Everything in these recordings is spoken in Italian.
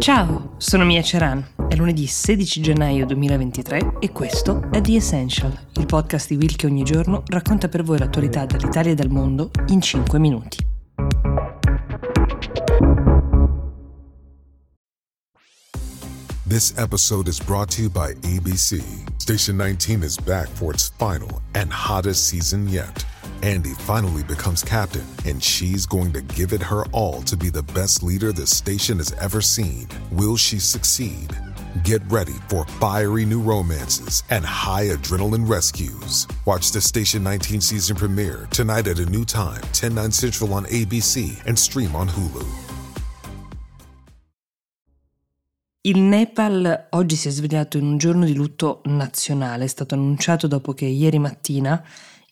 Ciao, sono Mia Ceran. È lunedì 16 gennaio 2023 e questo è The Essential, il podcast di Will che ogni giorno racconta per voi l'attualità dall'Italia e dal mondo in 5 minuti. This episode is brought to you by ABC. Station 19 is back for its final and hottest season yet. Andy finally becomes captain, and she's going to give it her all to be the best leader the station has ever seen. Will she succeed? Get ready for fiery new romances and high adrenaline rescues. Watch the Station 19 season premiere tonight at a new time, 10, 9 central on ABC and stream on Hulu. Il Nepal oggi si è svegliato in un giorno di lutto nazionale, è stato annunciato dopo che ieri mattina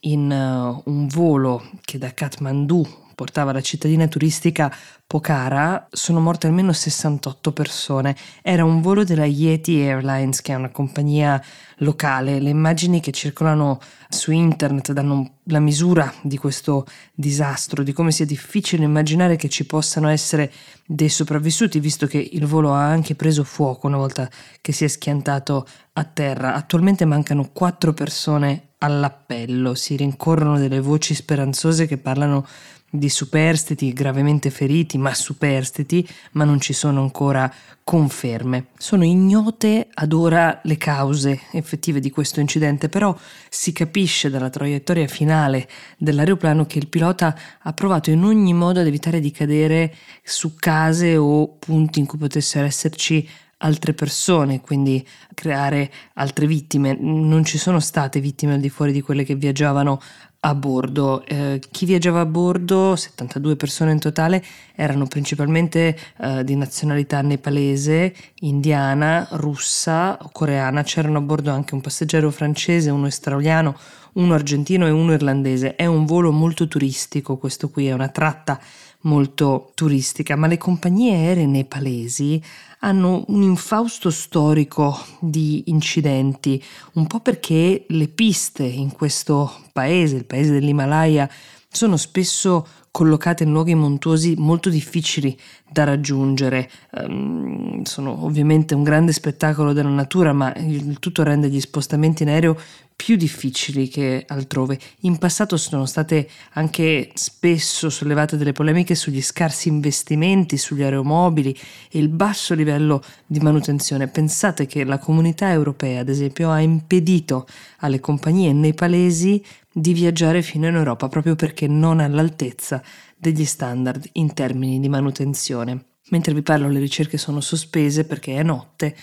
in uh, un volo che da Kathmandu portava la cittadina turistica Pokhara sono morte almeno 68 persone. Era un volo della Yeti Airlines, che è una compagnia locale. Le immagini che circolano su internet danno la misura di questo disastro, di come sia difficile immaginare che ci possano essere dei sopravvissuti, visto che il volo ha anche preso fuoco una volta che si è schiantato a terra. Attualmente mancano quattro persone all'appello, si rincorrono delle voci speranzose che parlano di superstiti gravemente feriti, ma superstiti, ma non ci sono ancora conferme. Sono ignote ad ora le cause effettive di questo incidente, però si capisce dalla traiettoria finale dell'aeroplano che il pilota ha provato in ogni modo ad evitare di cadere su case o punti in cui potessero esserci altre persone, quindi creare altre vittime. Non ci sono state vittime al di fuori di quelle che viaggiavano a bordo. Eh, chi viaggiava a bordo, 72 persone in totale, erano principalmente eh, di nazionalità nepalese, indiana, russa o coreana. C'erano a bordo anche un passeggero francese, uno australiano, uno argentino e uno irlandese. È un volo molto turistico, questo qui è una tratta molto turistica, ma le compagnie aeree nepalesi hanno un infausto storico di incidenti, un po' perché le piste in questo paese, il paese dell'Himalaya, sono spesso collocate in luoghi montuosi molto difficili da raggiungere. Um, sono ovviamente un grande spettacolo della natura, ma il tutto rende gli spostamenti in aereo più difficili che altrove. In passato sono state anche spesso sollevate delle polemiche sugli scarsi investimenti sugli aeromobili e il basso livello di manutenzione. Pensate che la comunità europea, ad esempio, ha impedito alle compagnie nepalesi di viaggiare fino in Europa proprio perché non all'altezza degli standard in termini di manutenzione. Mentre vi parlo le ricerche sono sospese perché è notte,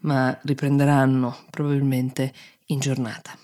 ma riprenderanno probabilmente in giornata.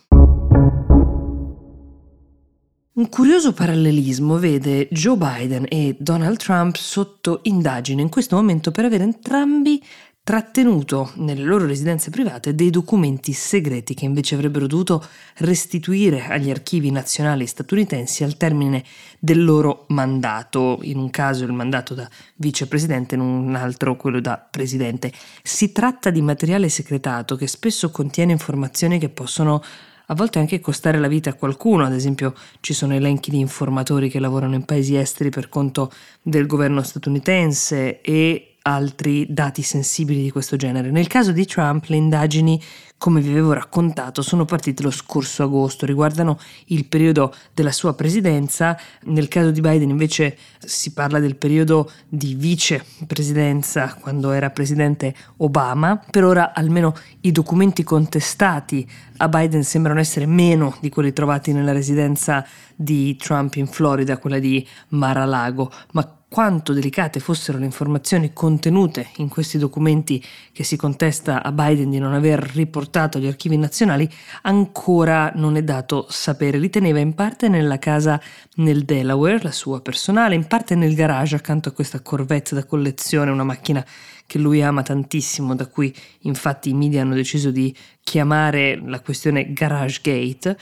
Un curioso parallelismo vede Joe Biden e Donald Trump sotto indagine in questo momento per aver entrambi trattenuto nelle loro residenze private dei documenti segreti che invece avrebbero dovuto restituire agli archivi nazionali statunitensi al termine del loro mandato, in un caso il mandato da vicepresidente, in un altro quello da presidente. Si tratta di materiale segretato che spesso contiene informazioni che possono a volte anche costare la vita a qualcuno, ad esempio ci sono elenchi di informatori che lavorano in paesi esteri per conto del governo statunitense e altri dati sensibili di questo genere. Nel caso di Trump le indagini, come vi avevo raccontato, sono partite lo scorso agosto, riguardano il periodo della sua presidenza, nel caso di Biden invece si parla del periodo di vicepresidenza quando era presidente Obama. Per ora almeno i documenti contestati a Biden sembrano essere meno di quelli trovati nella residenza di Trump in Florida, quella di Mar-a-Lago, ma quanto delicate fossero le informazioni contenute in questi documenti che si contesta a Biden di non aver riportato agli archivi nazionali ancora non è dato sapere. Li teneva in parte nella casa nel Delaware, la sua personale, in parte nel garage accanto a questa Corvette da collezione, una macchina che lui ama tantissimo, da cui infatti i media hanno deciso di chiamare la questione Garage Gate.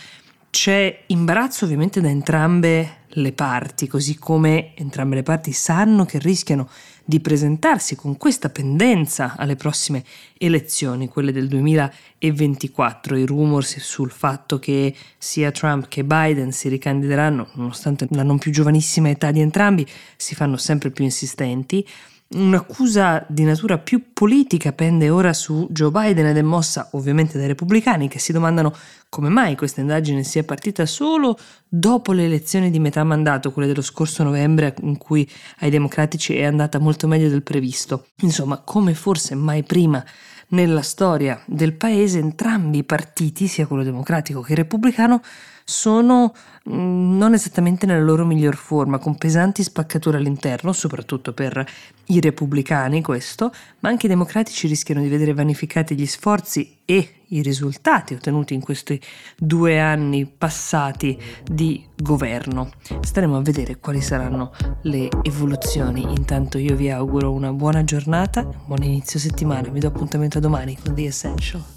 C'è imbarazzo ovviamente da entrambe le parti, così come entrambe le parti sanno che rischiano di presentarsi con questa pendenza alle prossime elezioni, quelle del 2024. I rumors sul fatto che sia Trump che Biden si ricandideranno, nonostante la non più giovanissima età di entrambi, si fanno sempre più insistenti. Un'accusa di natura più politica pende ora su Joe Biden ed è mossa ovviamente dai repubblicani che si domandano come mai questa indagine sia partita solo dopo le elezioni di metà mandato, quelle dello scorso novembre in cui ai democratici è andata molto meglio del previsto. Insomma, come forse mai prima nella storia del paese entrambi i partiti, sia quello democratico che repubblicano, sono mm, non esattamente nella loro miglior forma, con pesanti spaccature all'interno, soprattutto per i repubblicani questo, ma anche i democratici rischiano di vedere vanificati gli sforzi e i risultati ottenuti in questi due anni passati di governo. Staremo a vedere quali saranno le evoluzioni. Intanto io vi auguro una buona giornata, buon inizio settimana, vi do appuntamento a domani con The Essential.